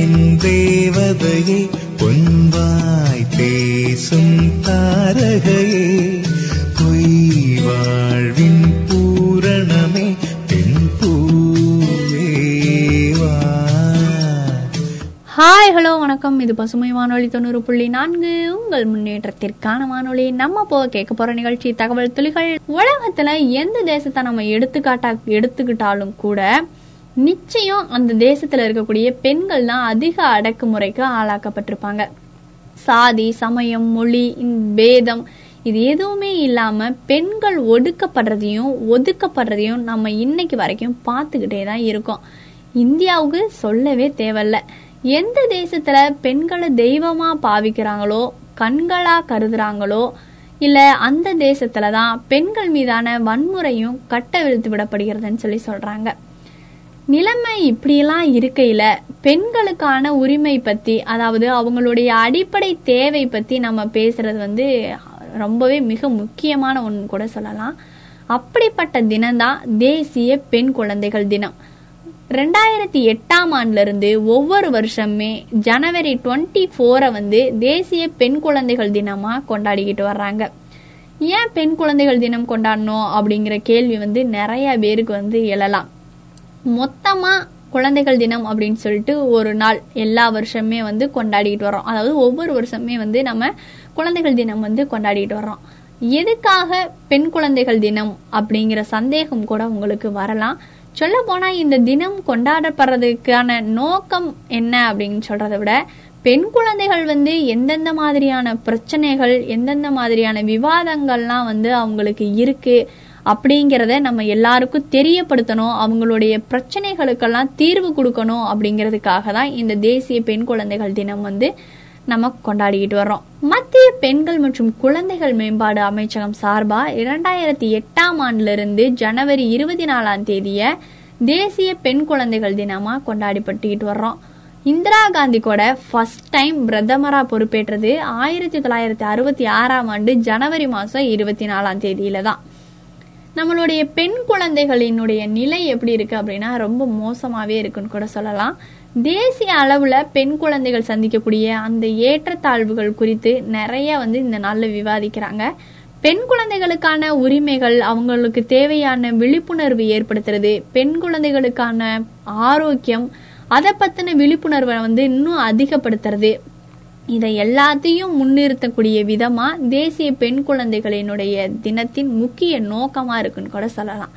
என் தேவதையே பொன்வாய் பேசும் தாரகையே பொய் வாழ்வின் பூரணமே பெண் பூவேவா ஹாய் ஹலோ வணக்கம். இது பசுமை வானொலி தொண்ணூறு புள்ளி நான்கு. உங்கள் முன்னேற்றத்திற்கான வானொலி. நம்ம போக கேட்க போற நிகழ்ச்சி தகவல் துளிகள். உலகத்துல எந்த தேசத்தை நம்ம எடுத்துக்காட்டா எடுத்துக்கிட்டாலும் கூட நிச்சயம் அந்த தேசத்துல இருக்கக்கூடிய பெண்கள் தான் அதிக அடக்குமுறைக்கு ஆளாக்கப்பட்டிருப்பாங்க. சாதி சமயம் மொழி இந்த பேதம் இது எதுவுமே இல்லாம பெண்கள் ஒடுக்கப்படுறதையும் ஒதுக்கப்படுறதையும் நம்ம இன்னைக்கு வரைக்கும் பார்த்துக்கிட்டே தான் இருக்கோம். இந்தியாவுக்கு சொல்லவே தேவையில்ல. எந்த தேசத்துல பெண்களை தெய்வமா பாவிக்கிறாங்களோ கண்களா கருதுறாங்களோ இல்ல அந்த தேசத்துல தான் பெண்கள் மீதான வன்முறையும் கட்ட விழுத்து விடப்படுகிறதுன்னு சொல்லி சொல்றாங்க. நிலைமை இப்படியெல்லாம் இருக்கையில பெண்களுக்கான உரிமை பத்தி அதாவது அவங்களுடைய அடிப்படை தேவை பத்தி நம்ம பேசுறது வந்து ரொம்பவே மிக முக்கியமான ஒன்று கூட சொல்லலாம். அப்படிப்பட்ட தினம்தான் தேசிய பெண் குழந்தைகள் தினம். ரெண்டாயிரத்தி எட்டாம் ஆண்டுலேருந்து ஒவ்வொரு வருஷமே ஜனவரி டுவெண்ட்டி ஃபோரை வந்து தேசிய பெண் குழந்தைகள் தினமாக கொண்டாடிக்கிட்டு வர்றாங்க. ஏன் பெண் குழந்தைகள் தினம் கொண்டாடணும் அப்படிங்கிற கேள்வி வந்து நிறைய பேருக்கு வந்து எழலாம். மொத்தமா குழந்தைகள் தினம் அப்படின்னு சொல்லிட்டு ஒரு நாள் எல்லா வருஷமே வந்து கொண்டாடிட்டு வரோம் அதாவது ஒவ்வொரு வருஷமே வந்து நம்ம குழந்தைகள் தினம் வந்து கொண்டாடிட்டு வரோம் எதுக்காக பெண் குழந்தைகள் தினம் அப்படிங்கிற சந்தேகம் கூட உங்களுக்கு வரலாம். சொல்ல போனா இந்த தினம் கொண்டாடப்படுறதுக்கான நோக்கம் என்ன அப்படின்னு சொல்றதை விட பெண் குழந்தைகள் வந்து எந்தெந்த மாதிரியான பிரச்சனைகள் எந்தெந்த மாதிரியான விவாதங்கள்லாம் வந்து அவங்களுக்கு இருக்கு அப்படிங்கிறத நம்ம எல்லாருக்கும் தெரியப்படுத்தணும் அவங்களுடைய பிரச்சனைகளுக்கெல்லாம் தீர்வு கொடுக்கணும் அப்படிங்கிறதுக்காக தான் இந்த தேசிய பெண் குழந்தைகள் தினம் வந்து நம்ம கொண்டாடிக்கிட்டு வர்றோம். மத்திய பெண்கள் மற்றும் குழந்தைகள் மேம்பாடு அமைச்சகம் சார்பா இரண்டாயிரத்தி எட்டாம் ஆண்டிலிருந்து ஜனவரி இருபத்தி நாலாம் தேதிய தேசிய பெண் குழந்தைகள் தினமா கொண்டாடிப்பட்டுக்கிட்டு வர்றோம். இந்திரா காந்தி கூட ஃபர்ஸ்ட் டைம் பிரதமரா பொறுப்பேற்றது ஆயிரத்தி தொள்ளாயிரத்தி அறுபத்தி ஆறாம் ஆண்டு ஜனவரி மாசம் இருபத்தி நாலாம் தேதியில தான். நம்மளுடைய பெண் குழந்தைகளினுடைய நிலை எப்படி இருக்கு அப்படின்னா ரொம்ப மோசமாவே இருக்குன்னு கூட சொல்லலாம். தேசிய அளவுல பெண் குழந்தைகள் சந்திக்கக்கூடிய அந்த ஏற்றத்தாழ்வுகள் குறித்து நிறைய வந்து இந்த நாள்ல விவாதிக்கிறாங்க. பெண் குழந்தைகளுக்கான உரிமைகள் அவங்களுக்கு தேவையான விழிப்புணர்வு ஏற்படுத்துறது பெண் குழந்தைகளுக்கான ஆரோக்கியம் அதை பத்தின விழிப்புணர்வை வந்து இன்னும் அதிகப்படுத்துறது இதை எல்லாத்தையும் முன்னிறுத்தக்கூடிய விதமா தேசிய பெண் குழந்தைகளினுடைய தினத்தின் முக்கிய நோக்கமா இருக்குன்னு கூட சொல்லலாம்.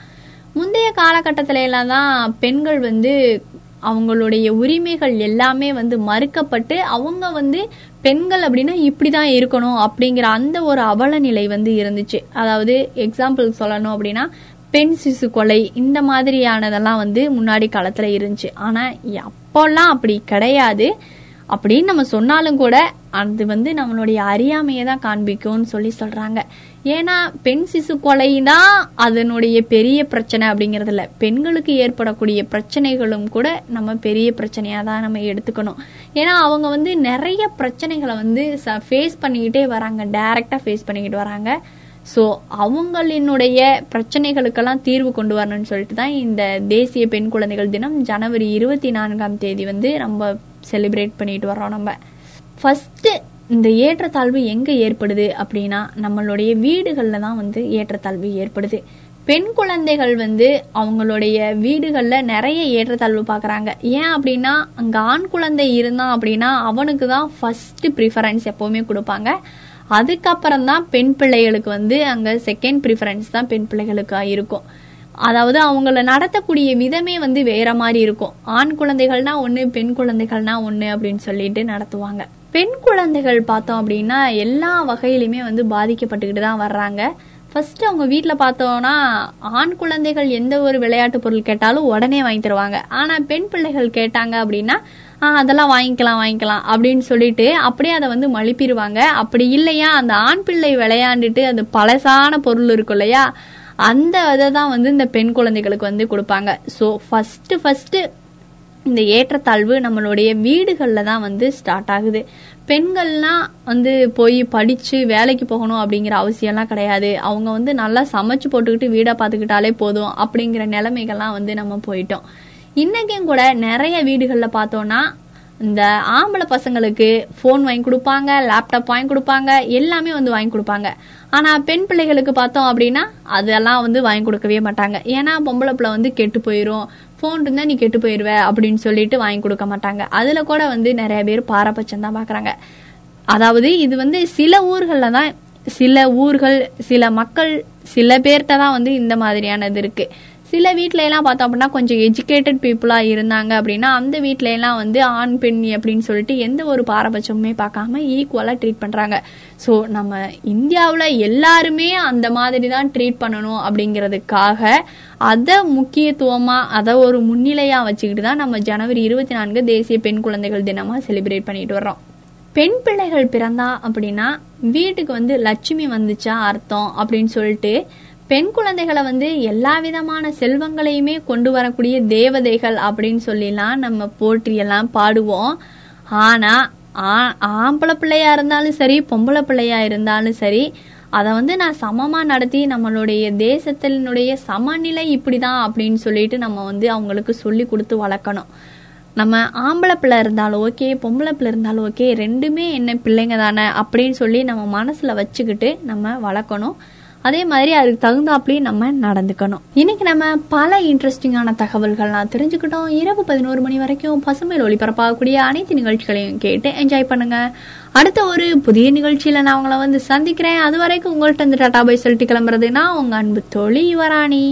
முந்தைய காலகட்டத்தில எல்லாம் தான் பெண்கள் வந்து அவங்களுடைய உரிமைகள் எல்லாமே வந்து மறுக்கப்பட்டு அவங்க வந்து பெண்கள் அப்படின்னா இப்படிதான் இருக்கணும் அப்படிங்கிற அந்த ஒரு அவல நிலை வந்து இருந்துச்சு. அதாவது எக்ஸாம்பிள் சொல்லணும் அப்படின்னா பெண் சிசு கொலை இந்த மாதிரியானதெல்லாம் வந்து முன்னாடி காலத்துல இருந்துச்சு. ஆனா அப்போல்லாம் அப்படி கிடையாது. அப்படின்னு நம்ம சொன்னாலும் கூட அது வந்து நம்மளுடைய அறியாமையை தான் காண்பிக்கும்னு சொல்லி சொல்றாங்க. ஏன்னா பெண் சிசு கொலை தான் அதனுடைய பெரிய பிரச்சனை அப்படிங்கறது பெண்களுக்கு ஏற்படக்கூடிய பிரச்சனைகளும் கூட நம்ம பெரிய பிரச்சனையா தான் நம்ம எடுத்துக்கணும். ஏன்னா அவங்க வந்து நிறைய பிரச்சனைகளை வந்து ஃபேஸ் பண்ணிக்கிட்டே வராங்க. டைரக்டா ஃபேஸ் பண்ணிக்கிட்டு வராங்க. ஸோ அவங்களினுடைய பிரச்சனைகளுக்கெல்லாம் தீர்வு கொண்டு வரணும்னு சொல்லிட்டு தான் இந்த தேசிய பெண் குழந்தைகள் தினம் ஜனவரி இருபத்தி நான்காம் தேதி வந்து நம்ம செலிப்ரேட் பண்ணிட்டு வர்றோம் நம்ம. ஃபஸ்ட்டு இந்த ஏற்றத்தாழ்வு எங்கே ஏற்படுது அப்படின்னா நம்மளுடைய வீடுகளில் தான் வந்து ஏற்றத்தாழ்வு ஏற்படுது. பெண் குழந்தைகள் வந்து அவங்களுடைய வீடுகளில் நிறைய ஏற்றத்தாழ்வு பார்க்குறாங்க. ஏன் அப்படின்னா அங்க ஆண் குழந்தை இருந்தான் அப்படின்னா அவனுக்கு தான் ஃபர்ஸ்ட் ப்ரிஃபரன்ஸ் எப்பவுமே கொடுப்பாங்க. அதுக்கப்புறம் தான் பெண் பிள்ளைகளுக்கு வந்து அங்கே செகண்ட் ப்ரிஃபரன்ஸ் தான் பெண் பிள்ளைகளுக்கு இருக்கும். அதாவது அவங்கள நடத்தக்கூடிய விதமே வந்து வேற மாதிரி இருக்கும். ஆண் குழந்தைகள்னா ஒன்று பெண் குழந்தைகள்னா ஒன்று அப்படின்னு சொல்லிட்டு நடத்துவாங்க. பெண் குழந்தைகள் பார்த்தோம் அப்படின்னா எல்லா வகையிலுமே வந்து பாதிக்கப்பட்டுக்கிட்டு தான் வர்றாங்க. ஃபர்ஸ்ட் அவங்க வீட்டில் பார்த்தோம்னா ஆண் குழந்தைகள் எந்த ஒரு விளையாட்டு பொருள் கேட்டாலும் உடனே வாங்கி தருவாங்க. ஆனால் பெண் பிள்ளைகள் கேட்டாங்க அப்படின்னா அதெல்லாம் வாங்கிக்கலாம் வாங்கிக்கலாம் அப்படின்னு சொல்லிட்டு அப்படியே அதை வந்து மழுப்பிடுவாங்க அப்படி இல்லையா அந்த ஆண் பிள்ளை விளையாண்டுட்டு அந்த பழசான பொருள் இருக்கும் இல்லையா அந்த இதை தான் வந்து இந்த பெண் குழந்தைகளுக்கு வந்து கொடுப்பாங்க. ஸோ ஃபஸ்ட்டு ஃபஸ்ட்டு இந்த ஏற்றத்தாழ்வு நம்மளுடைய வீடுகளில் தான் வந்து ஸ்டார்ட் ஆகுது. பெண்கள்லாம் வந்து போய் படித்து வேலைக்கு போகணும் அப்படிங்கிற அவசியம்லாம் கிடையாது. அவங்க வந்து நல்லா சமைச்சு போட்டுக்கிட்டு வீடை பார்த்துக்கிட்டாலே போதும் அப்படிங்கிற நிலைமைகள்லாம் வந்து நம்ம போயிட்டோம். இன்னைக்கும் கூட நிறைய வீடுகளில் பார்த்தோன்னா இந்த ஆம்பளை பசங்களுக்கு ஃபோன் வாங்கி கொடுப்பாங்க லேப்டாப் வாங்கி கொடுப்பாங்க எல்லாமே வந்து வாங்கி கொடுப்பாங்க. ஆனால் பெண் பிள்ளைகளுக்கு பார்த்தோம் அப்படின்னா அதெல்லாம் வந்து வாங்கி கொடுக்கவே மாட்டாங்க. ஏன்னா பொம்பளை பிள்ளை வந்து கெட்டு போயிடும் ஃபோன் இருந்தால் நீ கெட்டு போயிடுவ அப்படின்னு சொல்லிட்டு வாங்கி கொடுக்க மாட்டாங்க. அதில் கூட வந்து நிறைய பேர் பாரபட்சம் தான் பார்க்குறாங்க அதாவது இது வந்து சில ஊர்களில் தான் சில ஊர்கள் சில மக்கள் சில பேர்கிட்ட தான் வந்து இந்த மாதிரியானது இருக்குது சில வீட்டில எல்லாம் பார்த்தோம் அப்படின்னா கொஞ்சம் எஜுகேட்டட் பீப்புளா இருந்தாங்க அப்படின்னா அந்த வீட்டில எல்லாம் வந்து ஆண் பெண் அப்படின்னு சொல்லிட்டு எந்த ஒரு பாரபட்சமுமே பார்க்காம ஈக்குவலா ட்ரீட் பண்றாங்க. ஸோ நம்ம இந்தியாவில் எல்லாருமே அந்த மாதிரி தான் ட்ரீட் பண்ணணும் அப்படிங்கிறதுக்காக அதை முக்கியத்துவமாக அதை ஒரு முன்னிலையாக வச்சுக்கிட்டு தான் நம்ம ஜனவரி இருபத்தி நான்கு தேசிய பெண் குழந்தைகள் தினமாக செலிப்ரேட் பண்ணிட்டு வர்றோம். பெண் பிள்ளைகள் பிறந்தா அப்படின்னா வீட்டுக்கு வந்து லட்சுமி வந்துச்சா அர்த்தம் அப்படின்னு சொல்லிட்டு பெண் குழந்தைகளை வந்து எல்லா விதமான செல்வங்களையுமே கொண்டு வரக்கூடிய தேவதைகள் அப்படின்னு சொல்லிலாம் நம்ம போற்றி எல்லாம் பாடுவோம். ஆனா ஆ- ஆம்பளை பிள்ளையா இருந்தாலும் சரி பொம்பளை பிள்ளையா இருந்தாலும் சரி அதை வந்து நான் சமமா நடத்தி நம்மளுடைய தேசத்தினுடைய சமநிலை இப்படிதான் அப்படின்னு சொல்லிட்டு நம்ம வந்து அவங்களுக்கு சொல்லி கொடுத்து வளர்க்கணும். நம்ம ஆம்பளை பிள்ளை இருந்தாலும் ஓகே பொம்பளை பிள்ளை இருந்தாலும் ஓகே ரெண்டுமே என்ன பிள்ளைங்க தானே அப்படின்னு சொல்லி நம்ம மனசுல வச்சுக்கிட்டு நம்ம வளர்க்கணும். அதே மாதிரி அதுக்கு தகுந்தாப்புலயும் நம்ம நடந்துக்கணும். இன்னைக்கு நம்ம பல இன்ட்ரெஸ்டிங்கான தகவல்கள்லாம் தெரிஞ்சுக்கிட்டோம். இரவு பதினோரு மணி வரைக்கும் பசுமையில் ஒளிபரப்பாகக்கூடிய அனைத்து நிகழ்ச்சிகளையும் கேட்டு என்ஜாய் பண்ணுங்க. அடுத்த ஒரு புதிய நிகழ்ச்சியில நான் உங்களை வந்து சந்திக்கிறேன். அது வரைக்கும் உங்கள்கிட்ட இந்த டாட்டா பை சொல்லிட்டு கிளம்புறதுன்னா உங்க அன்பு தோழி யுவராணி.